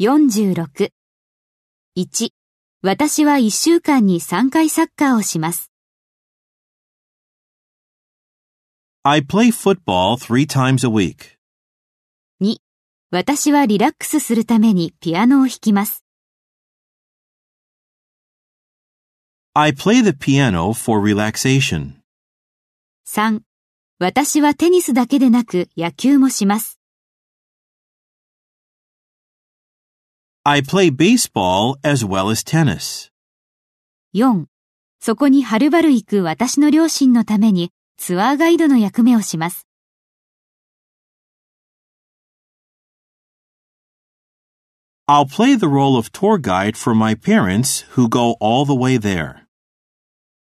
46。1. 私は1週間に3回サッカーをします。I play football three times a week. 2. 私はリラックスするためにピアノを弾きます。I play the piano for relaxation. 3. 私はテニスだけでなく野球もします。I play baseball as well as tennis. 4. そこにはるばる行く私の両親のためにツアーガイドの役目をします。I'll play the role of tour guide for my parents who go all the way there.